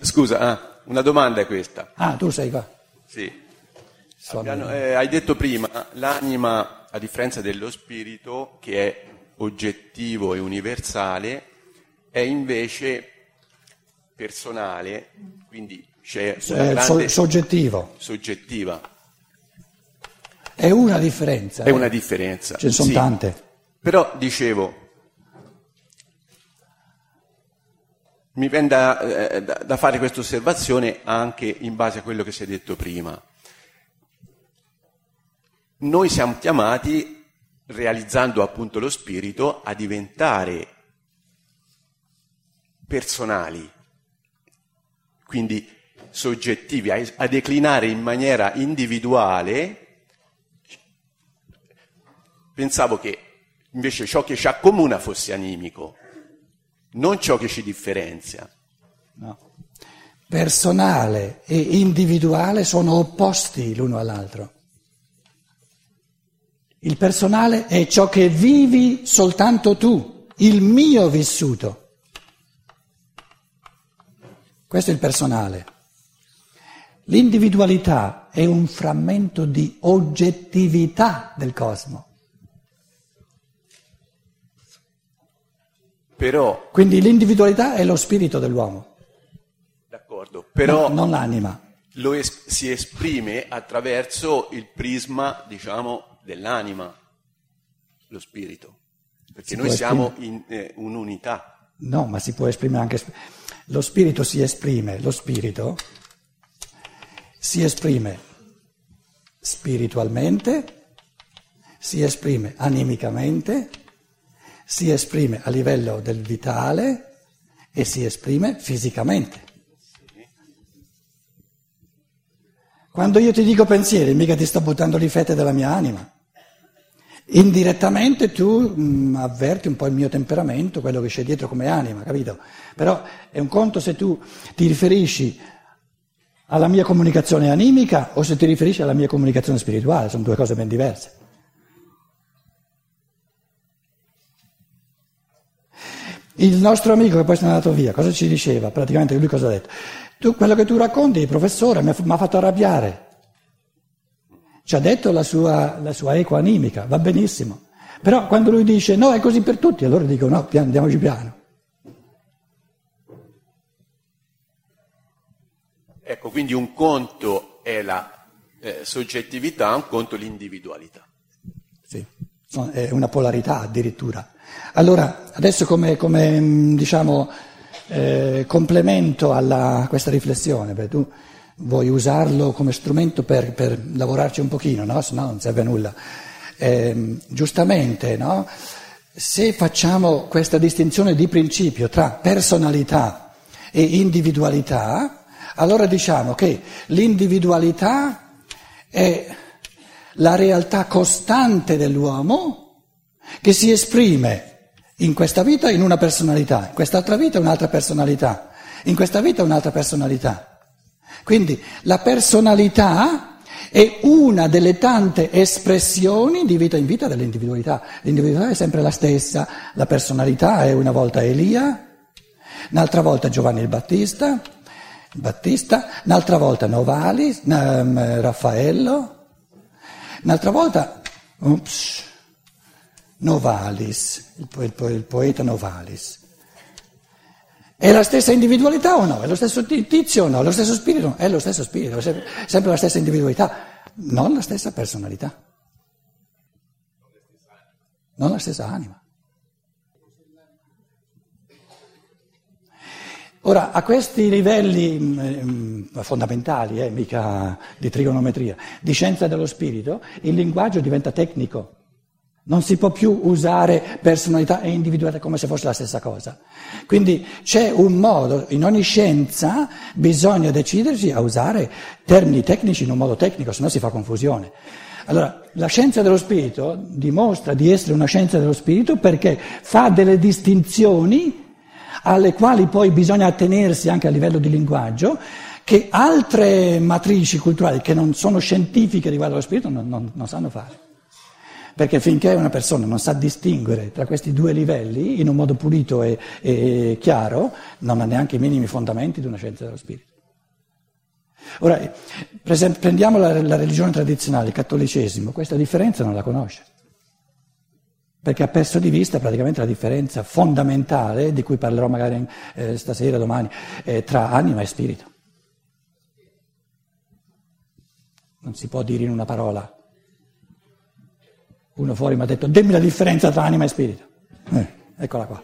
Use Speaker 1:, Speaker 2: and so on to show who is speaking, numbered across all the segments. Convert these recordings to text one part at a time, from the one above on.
Speaker 1: scusa, ah, una domanda è questa.
Speaker 2: Ah, tu sei qua.
Speaker 1: Sì. Abbiamo- eh, hai detto prima, l'anima, a differenza dello spirito, che è oggettivo e universale, è invece personale, quindi c'è una
Speaker 2: Eh,
Speaker 1: grande
Speaker 2: so- soggettivo.
Speaker 1: soggettiva.
Speaker 2: È una differenza.
Speaker 1: È
Speaker 2: eh.
Speaker 1: una differenza.
Speaker 2: Ce ne sono
Speaker 1: Sì.
Speaker 2: tante.
Speaker 1: Però dicevo, mi viene da, eh, da- da fare questa osservazione anche in base a quello che si è detto prima. Noi siamo chiamati, realizzando appunto lo spirito, a diventare personali, quindi soggettivi, a, a declinare in maniera individuale. Pensavo che invece ciò che ci accomuna fosse animico, non ciò che ci differenzia.
Speaker 2: No. Personale e individuale sono opposti l'uno all'altro. Il personale è ciò che vivi soltanto tu, il mio vissuto. Questo è il personale. L'individualità è un frammento di oggettività del cosmo.
Speaker 1: Però,
Speaker 2: Quindi l'individualità è lo spirito dell'uomo,
Speaker 1: d'accordo, però
Speaker 2: no- non l'anima.
Speaker 1: lo es- si esprime attraverso il prisma, diciamo, dell'anima, lo spirito. Perché
Speaker 2: Si
Speaker 1: noi siamo in eh, un'unità.
Speaker 2: No, ma si può esprimere anche. Lo spirito si esprime, lo spirito si esprime spiritualmente, si esprime animicamente, si esprime a livello del vitale e si esprime fisicamente. Quando io ti dico pensieri, mica ti sto buttando le fette della mia anima. Indirettamente tu mh, avverti un po' il mio temperamento, quello che c'è dietro come anima, capito? Però è un conto se tu ti riferisci alla mia comunicazione animica o se ti riferisci alla mia comunicazione spirituale, sono due cose ben diverse. Il nostro amico che poi se n'è andato via, cosa ci diceva? Praticamente lui cosa ha detto? Tu, quello che tu racconti, professore, mi ha fatto arrabbiare. Ci ha detto la sua, la sua eco animica, va benissimo. Però quando lui dice no, è così per tutti, allora dico no, pian- andiamoci piano.
Speaker 1: Ecco, quindi un conto è la eh, soggettività, un conto l'individualità.
Speaker 2: Sì, è una polarità addirittura. Allora, adesso come, come, mh, diciamo, eh, complemento a questa riflessione, perché tu vuoi usarlo come strumento per, per lavorarci un pochino, no? Se no non serve a nulla. Ehm, giustamente, no? Se facciamo questa distinzione di principio tra personalità e individualità, allora diciamo che l'individualità è la realtà costante dell'uomo che si esprime in questa vita in una personalità, in quest'altra vita un'altra personalità, in questa vita un'altra personalità. Quindi la personalità è una delle tante espressioni di vita in vita dell'individualità. L'individualità è sempre la stessa, la personalità è una volta Elia, un'altra volta Giovanni il Battista, Battista, un'altra volta Novalis, ehm, Raffaello, un'altra volta ups, Novalis, il, po- il po- il poeta Novalis. È la stessa individualità o no? È lo stesso ti- tizio o no? È lo stesso spirito? È lo stesso spirito, è sempre, la stessa individualità, non la stessa personalità, non la stessa anima. Ora, a questi livelli mh, fondamentali, eh, mica di trigonometria, di scienza dello spirito, il linguaggio diventa tecnico. Non si può più usare personalità e individualità come se fosse la stessa cosa. Quindi c'è un modo, in ogni scienza bisogna decidersi a usare termini tecnici in un modo tecnico, se no si fa confusione. Allora, la scienza dello spirito dimostra di essere una scienza dello spirito perché fa delle distinzioni alle quali poi bisogna attenersi anche a livello di linguaggio, che altre matrici culturali che non sono scientifiche riguardo allo spirito non, non- non sanno fare. Perché finché una persona non sa distinguere tra questi due livelli in un modo pulito e, e chiaro, non ha neanche i minimi fondamenti di una scienza dello spirito. Ora, prendiamo la, la religione tradizionale, il cattolicesimo, questa differenza non la conosce, perché ha perso di vista praticamente la differenza fondamentale, di cui parlerò magari eh, stasera, domani, eh, tra anima e spirito. Non si può dire in una parola. Uno fuori mi ha detto, dimmi la differenza tra anima e spirito. Eh, eccola qua.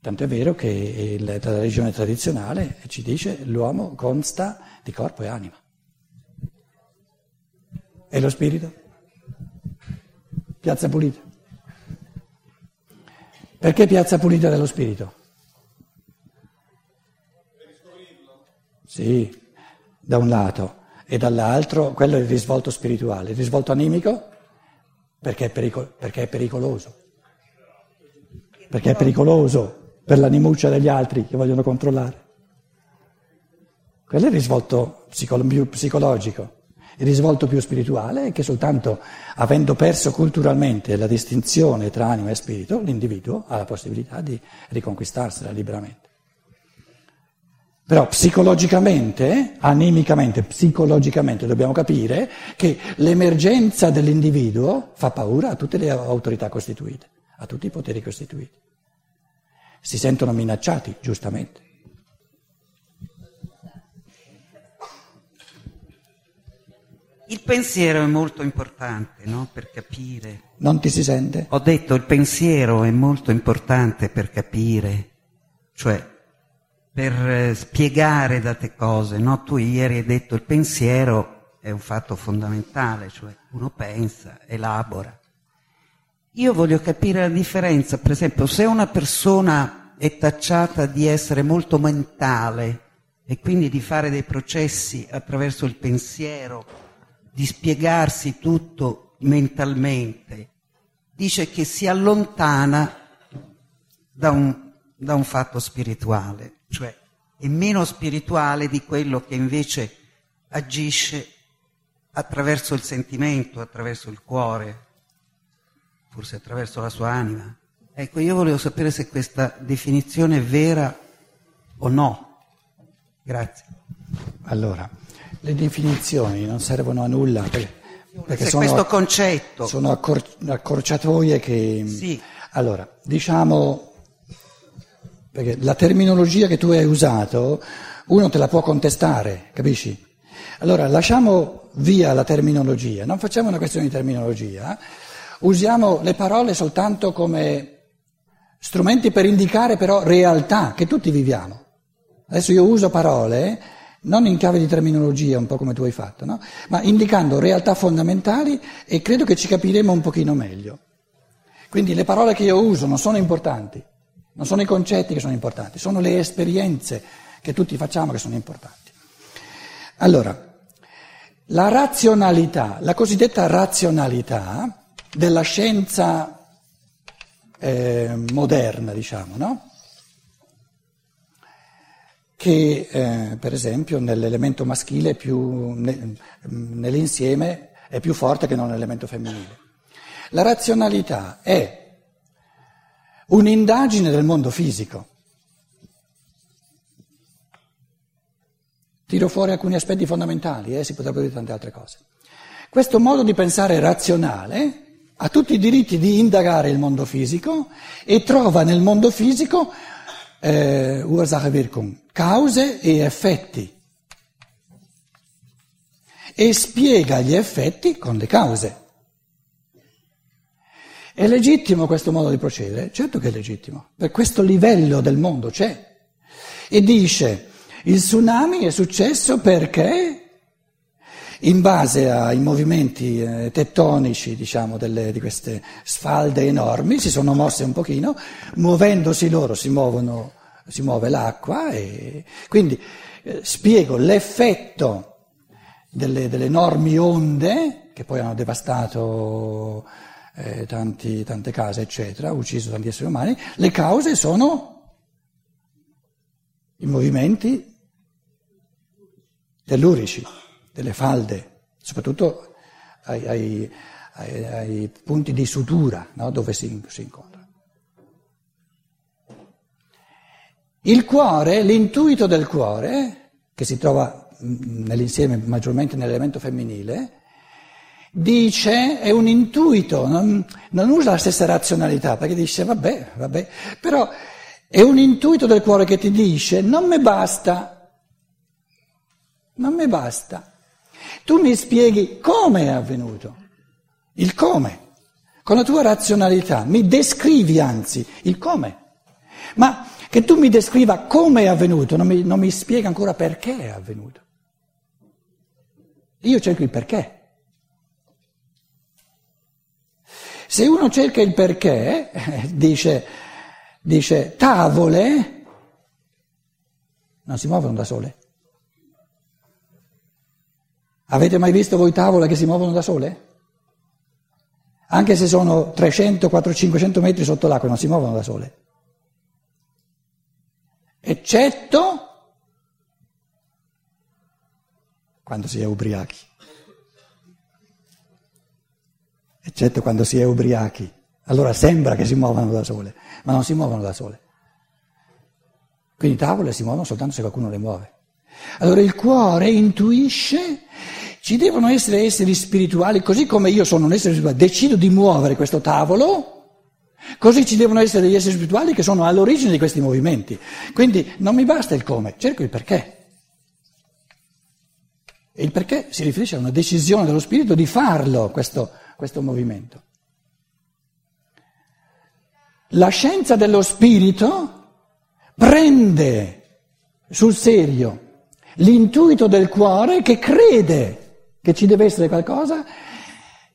Speaker 2: Tanto è vero che il, la religione tradizionale ci dice l'uomo consta di corpo e anima. E lo spirito? Piazza pulita. Perché piazza pulita dello spirito? Sì, da un lato, e dall'altro quello è il risvolto spirituale. Il risvolto animico perché è, pericol- perché è pericoloso. Perché è pericoloso per l'animuccia degli altri che vogliono controllare. Quello è il risvolto psicolo- più psicologico. Il risvolto più spirituale è che soltanto avendo perso culturalmente la distinzione tra anima e spirito, l'individuo ha la possibilità di riconquistarsela liberamente. Però psicologicamente, animicamente, psicologicamente dobbiamo capire che l'emergenza dell'individuo fa paura a tutte le autorità costituite, a tutti i poteri costituiti. Si sentono minacciati, giustamente.
Speaker 3: Il pensiero è molto importante, no? Per capire.
Speaker 2: Non ti si sente?
Speaker 3: Ho detto il pensiero è molto importante per capire, cioè per eh, spiegare date cose, no? Tu ieri hai detto il pensiero è un fatto fondamentale, cioè uno pensa, elabora. Io voglio capire la differenza, per esempio, se una persona è tacciata di essere molto mentale e quindi di fare dei processi attraverso il pensiero, di spiegarsi tutto mentalmente, dice che si allontana da un, da un fatto spirituale cioè è meno spirituale di quello che invece agisce attraverso il sentimento, attraverso il cuore, forse attraverso la sua anima. Ecco, io volevo sapere se questa definizione è vera o no. Grazie.
Speaker 2: Allora, le definizioni non servono a nulla perché, perché sono,
Speaker 3: questo concetto.
Speaker 2: sono accor- accorciatoie che...
Speaker 3: Sì.
Speaker 2: Allora, diciamo perché la terminologia che tu hai usato, uno te la può contestare, capisci? Allora lasciamo via la terminologia, non facciamo una questione di terminologia, usiamo le parole soltanto come strumenti per indicare però realtà che tutti viviamo. Adesso io uso parole non in chiave di terminologia, un po' come tu hai fatto, no? ma indicando realtà fondamentali e credo che ci capiremo un pochino meglio. Quindi le parole che io uso non sono importanti. Non sono i concetti che sono importanti, sono le esperienze che tutti facciamo che sono importanti. Allora, la razionalità, la cosiddetta razionalità della scienza eh, moderna, diciamo, no? che eh, per esempio nell'elemento maschile più, ne, nell'insieme è più forte che non nell'elemento femminile. La razionalità è un'indagine del mondo fisico. Tiro fuori alcuni aspetti fondamentali, eh, si potrebbero dire tante altre cose. Questo modo di pensare razionale ha tutti i diritti di indagare il mondo fisico e trova nel mondo fisico eh, Ursache-Wirkung, cause e effetti e spiega gli effetti con le cause. È legittimo questo modo di procedere? Certo che è legittimo, per questo livello del mondo c'è. E dice, il tsunami è successo perché in base ai movimenti eh, tettonici, diciamo, delle, di queste sfalde enormi, si sono mosse un pochino, muovendosi loro si, muovono, si muove l'acqua e quindi eh, spiego l'effetto delle, delle enormi onde che poi hanno devastato eh, tanti, tante case, eccetera, ha ucciso tanti esseri umani, le cause sono i movimenti tellurici, delle falde soprattutto ai, ai, ai, ai punti di sutura no? dove si, si incontra. Il cuore, l'intuito del cuore, che si trova nell'insieme maggiormente nell'elemento femminile, dice, è un intuito, non, non, usa la stessa razionalità, perché dice vabbè, vabbè, però è un intuito del cuore che ti dice non mi basta, non mi basta. Tu mi spieghi come è avvenuto, il come, con la tua razionalità, mi descrivi anzi il come, ma che tu mi descriva come è avvenuto, non mi, non mi spiega ancora perché è avvenuto. Io cerco il perché. Se uno cerca il perché, dice, dice tavole non si muovono da sole. Avete mai visto voi tavole che si muovono da sole? Anche se sono 300, 400, 500 metri sotto l'acqua non si muovono da sole. Eccetto quando si è ubriachi eccetto quando si è ubriachi. Allora sembra che si muovano da sole, ma non si muovono da sole. Quindi tavole si muovono soltanto se qualcuno le muove. Allora il cuore intuisce, ci devono essere esseri spirituali, così come io sono un essere spirituale, decido di muovere questo tavolo, così ci devono essere degli esseri spirituali che sono all'origine di questi movimenti. Quindi non mi basta il come, cerco il perché. E il perché si riferisce a una decisione dello spirito di farlo, questo questo movimento. La scienza dello spirito prende sul serio l'intuito del cuore che crede che ci deve essere qualcosa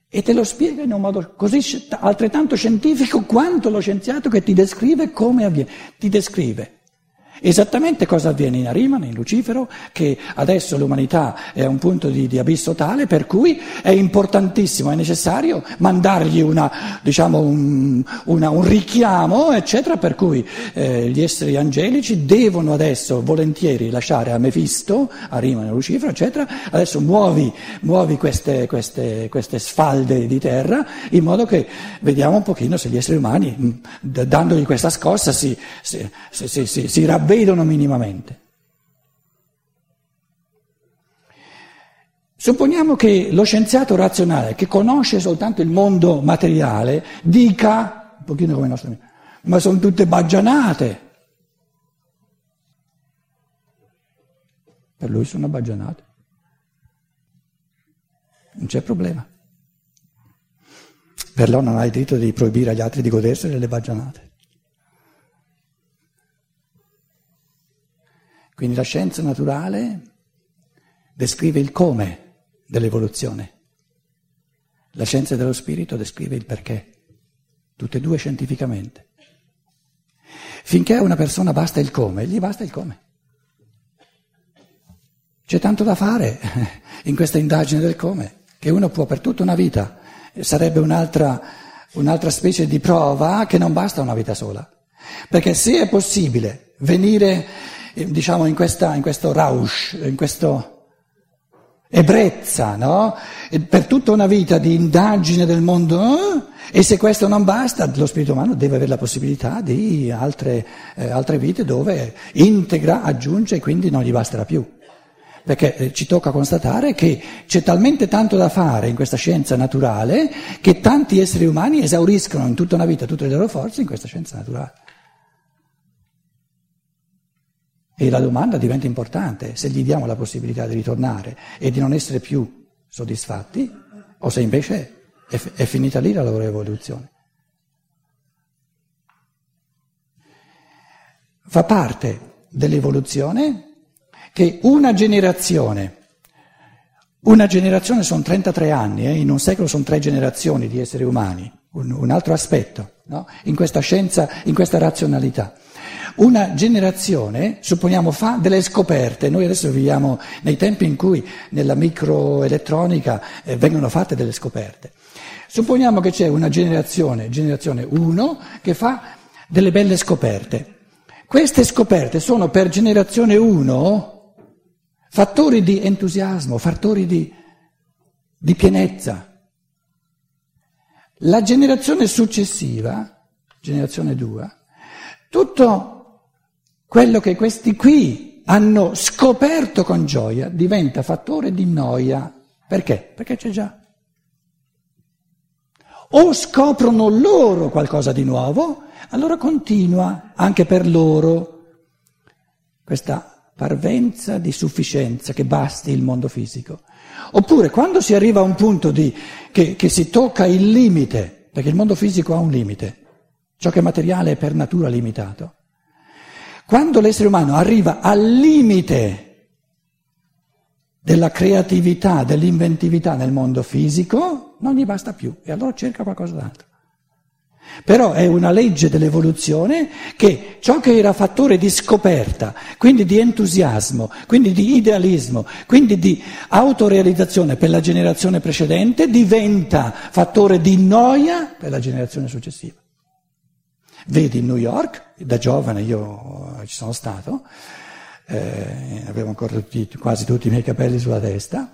Speaker 2: e te lo spiega in un modo così altrettanto scientifico quanto lo scienziato che ti descrive come avviene. Ti descrive Esattamente cosa avviene in Arimane, in Lucifero, che adesso l'umanità è a un punto di, di abisso tale per cui è importantissimo, è necessario mandargli una, diciamo, un, una, un, richiamo, eccetera, per cui eh, gli esseri angelici devono adesso volentieri lasciare a Mefisto, Arimane, Lucifero, eccetera, adesso muovi, muovi queste, queste, queste sfalde di terra in modo che vediamo un pochino se gli esseri umani, dandogli questa scossa, si, si, si, si, si ravvedono vedono minimamente. Supponiamo che lo scienziato razionale, che conosce soltanto il mondo materiale, dica, un pochino come i nostri amici, ma sono tutte baggianate. Per lui sono baggianate. Non c'è problema. Per loro non hai diritto di proibire agli altri di godersi delle baggianate. Quindi la scienza naturale descrive il come dell'evoluzione, la scienza dello spirito descrive il perché, tutte e due scientificamente. Finché a una persona basta il come, gli basta il come. C'è tanto da fare in questa indagine del come, che uno può per tutta una vita, sarebbe un'altra, un'altra specie di prova che non basta una vita sola. Perché se è possibile venire diciamo, in, questa, in questo rausch, in questa ebbrezza, no? per tutta una vita di indagine del mondo, eh? e se questo non basta, lo spirito umano deve avere la possibilità di altre, eh, altre vite dove integra, aggiunge e quindi non gli basterà più. Perché eh, ci tocca constatare che c'è talmente tanto da fare in questa scienza naturale che tanti esseri umani esauriscono in tutta una vita tutte le loro forze in questa scienza naturale. E la domanda diventa importante, se gli diamo la possibilità di ritornare e di non essere più soddisfatti, o se invece è, è finita lì la loro evoluzione. Fa parte dell'evoluzione che una generazione, una generazione sono 33 anni, eh, in un secolo sono tre generazioni di esseri umani, un, un altro aspetto no? in questa scienza, in questa razionalità. Una generazione, supponiamo, fa delle scoperte. Noi adesso viviamo nei tempi in cui nella microelettronica eh, vengono fatte delle scoperte. Supponiamo che c'è una generazione, generazione 1, che fa delle belle scoperte. Queste scoperte sono per generazione 1 fattori di entusiasmo, fattori di, di pienezza. La generazione successiva, generazione 2, tutto quello che questi qui hanno scoperto con gioia diventa fattore di noia. Perché? Perché c'è già. O scoprono loro qualcosa di nuovo, allora continua anche per loro questa parvenza di sufficienza che basti il mondo fisico. Oppure quando si arriva a un punto di, che, che si tocca il limite, perché il mondo fisico ha un limite, ciò che è materiale è per natura limitato. Quando l'essere umano arriva al limite della creatività, dell'inventività nel mondo fisico, non gli basta più e allora cerca qualcosa d'altro. Però è una legge dell'evoluzione che ciò che era fattore di scoperta, quindi di entusiasmo, quindi di idealismo, quindi di autorealizzazione per la generazione precedente, diventa fattore di noia per la generazione successiva. Vedi New York, da giovane io ci sono stato, eh, avevo ancora tutti, quasi tutti i miei capelli sulla testa,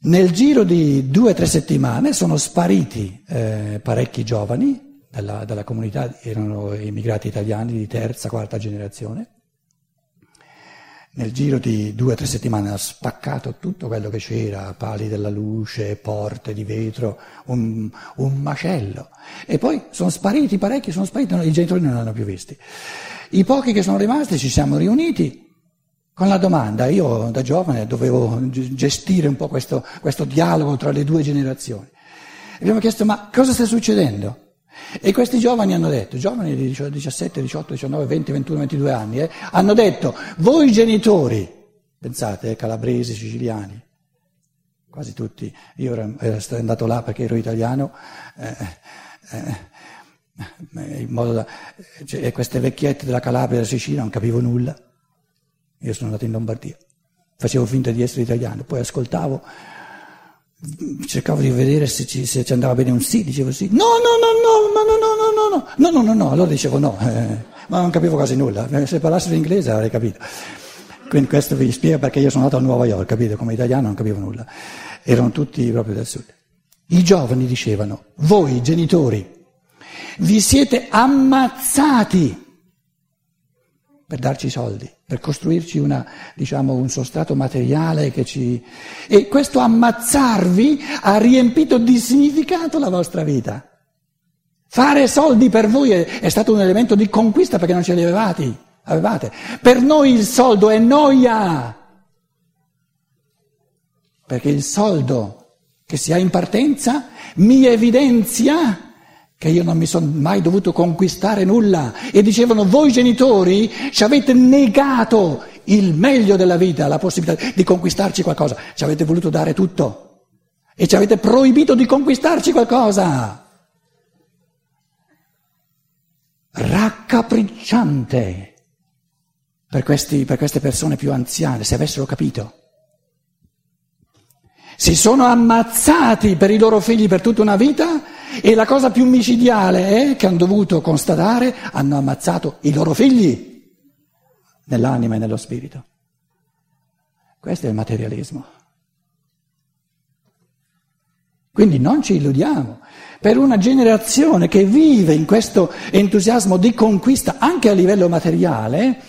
Speaker 2: nel giro di due o tre settimane sono spariti eh, parecchi giovani dalla, dalla, comunità, erano immigrati italiani di terza, quarta generazione. Nel giro di due o tre settimane hanno spaccato tutto quello che c'era, pali della luce, porte di vetro, un, un macello. E poi sono spariti parecchi, sono spariti, i genitori non li hanno più visti. I pochi che sono rimasti ci siamo riuniti con la domanda, io da giovane dovevo gestire un po' questo, questo dialogo tra le due generazioni. Abbiamo chiesto ma cosa sta succedendo? E questi giovani hanno detto, giovani di 17, 18, 19, 20, 21, 22 anni, eh, hanno detto, voi genitori, pensate, eh, calabresi, siciliani, quasi tutti, io ero, ero andato là perché ero italiano, eh, eh, in modo da, cioè, queste vecchiette della Calabria e della Sicilia non capivo nulla. Io sono andato in Lombardia, facevo finta di essere italiano, poi ascoltavo, cercavo di vedere se ci, se ci andava bene un sì, dicevo sì, no, no, no, no, no, no, no, no, no, no, no, no, no, allora dicevo no, eh, ma non capivo quasi nulla, se parlassero inglese avrei capito. Quindi questo vi spiega perché io sono andato a Nuova York, capito? Come italiano non capivo nulla. Erano tutti proprio del sud. I giovani dicevano, voi genitori, vi siete ammazzati per darci i soldi, per costruirci una, diciamo, un sostrato materiale che ci... E questo ammazzarvi ha riempito di significato la vostra vita. Fare soldi per voi è, è stato un elemento di conquista perché non ce li avevate, avevate. Per noi il soldo è noia, perché il soldo che si ha in partenza mi evidenzia che io non mi sono mai dovuto conquistare nulla e dicevano voi genitori ci avete negato il meglio della vita, la possibilità di conquistarci qualcosa, ci avete voluto dare tutto e ci avete proibito di conquistarci qualcosa. Raccapricciante per, questi, per queste persone più anziane, se avessero capito. Si sono ammazzati per i loro figli per tutta una vita e la cosa più micidiale è che hanno dovuto constatare, hanno ammazzato i loro figli nell'anima e nello spirito. Questo è il materialismo. Quindi non ci illudiamo. Per una generazione che vive in questo entusiasmo di conquista anche a livello materiale,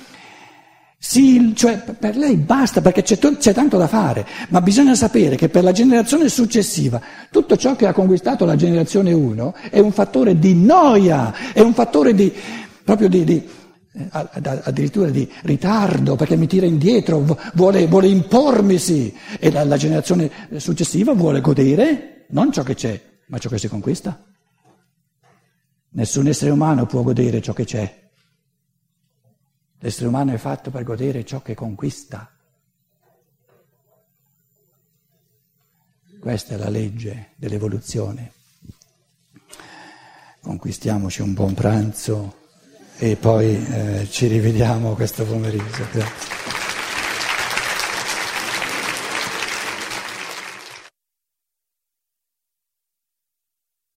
Speaker 2: sì, cioè per lei basta perché c'è, t- c'è, tanto da fare, ma bisogna sapere che per la generazione successiva tutto ciò che ha conquistato la generazione 1 è un fattore di noia, è un fattore di, proprio di, di eh, addirittura di ritardo perché mi tira indietro, vuole, vuole impormisi e la, la generazione successiva vuole godere non ciò che c'è, ma ciò che si conquista. Nessun essere umano può godere ciò che c'è. L'essere umano è fatto per godere ciò che conquista. Questa è la legge dell'evoluzione. Conquistiamoci un buon pranzo e poi eh, ci rivediamo questo pomeriggio. Grazie.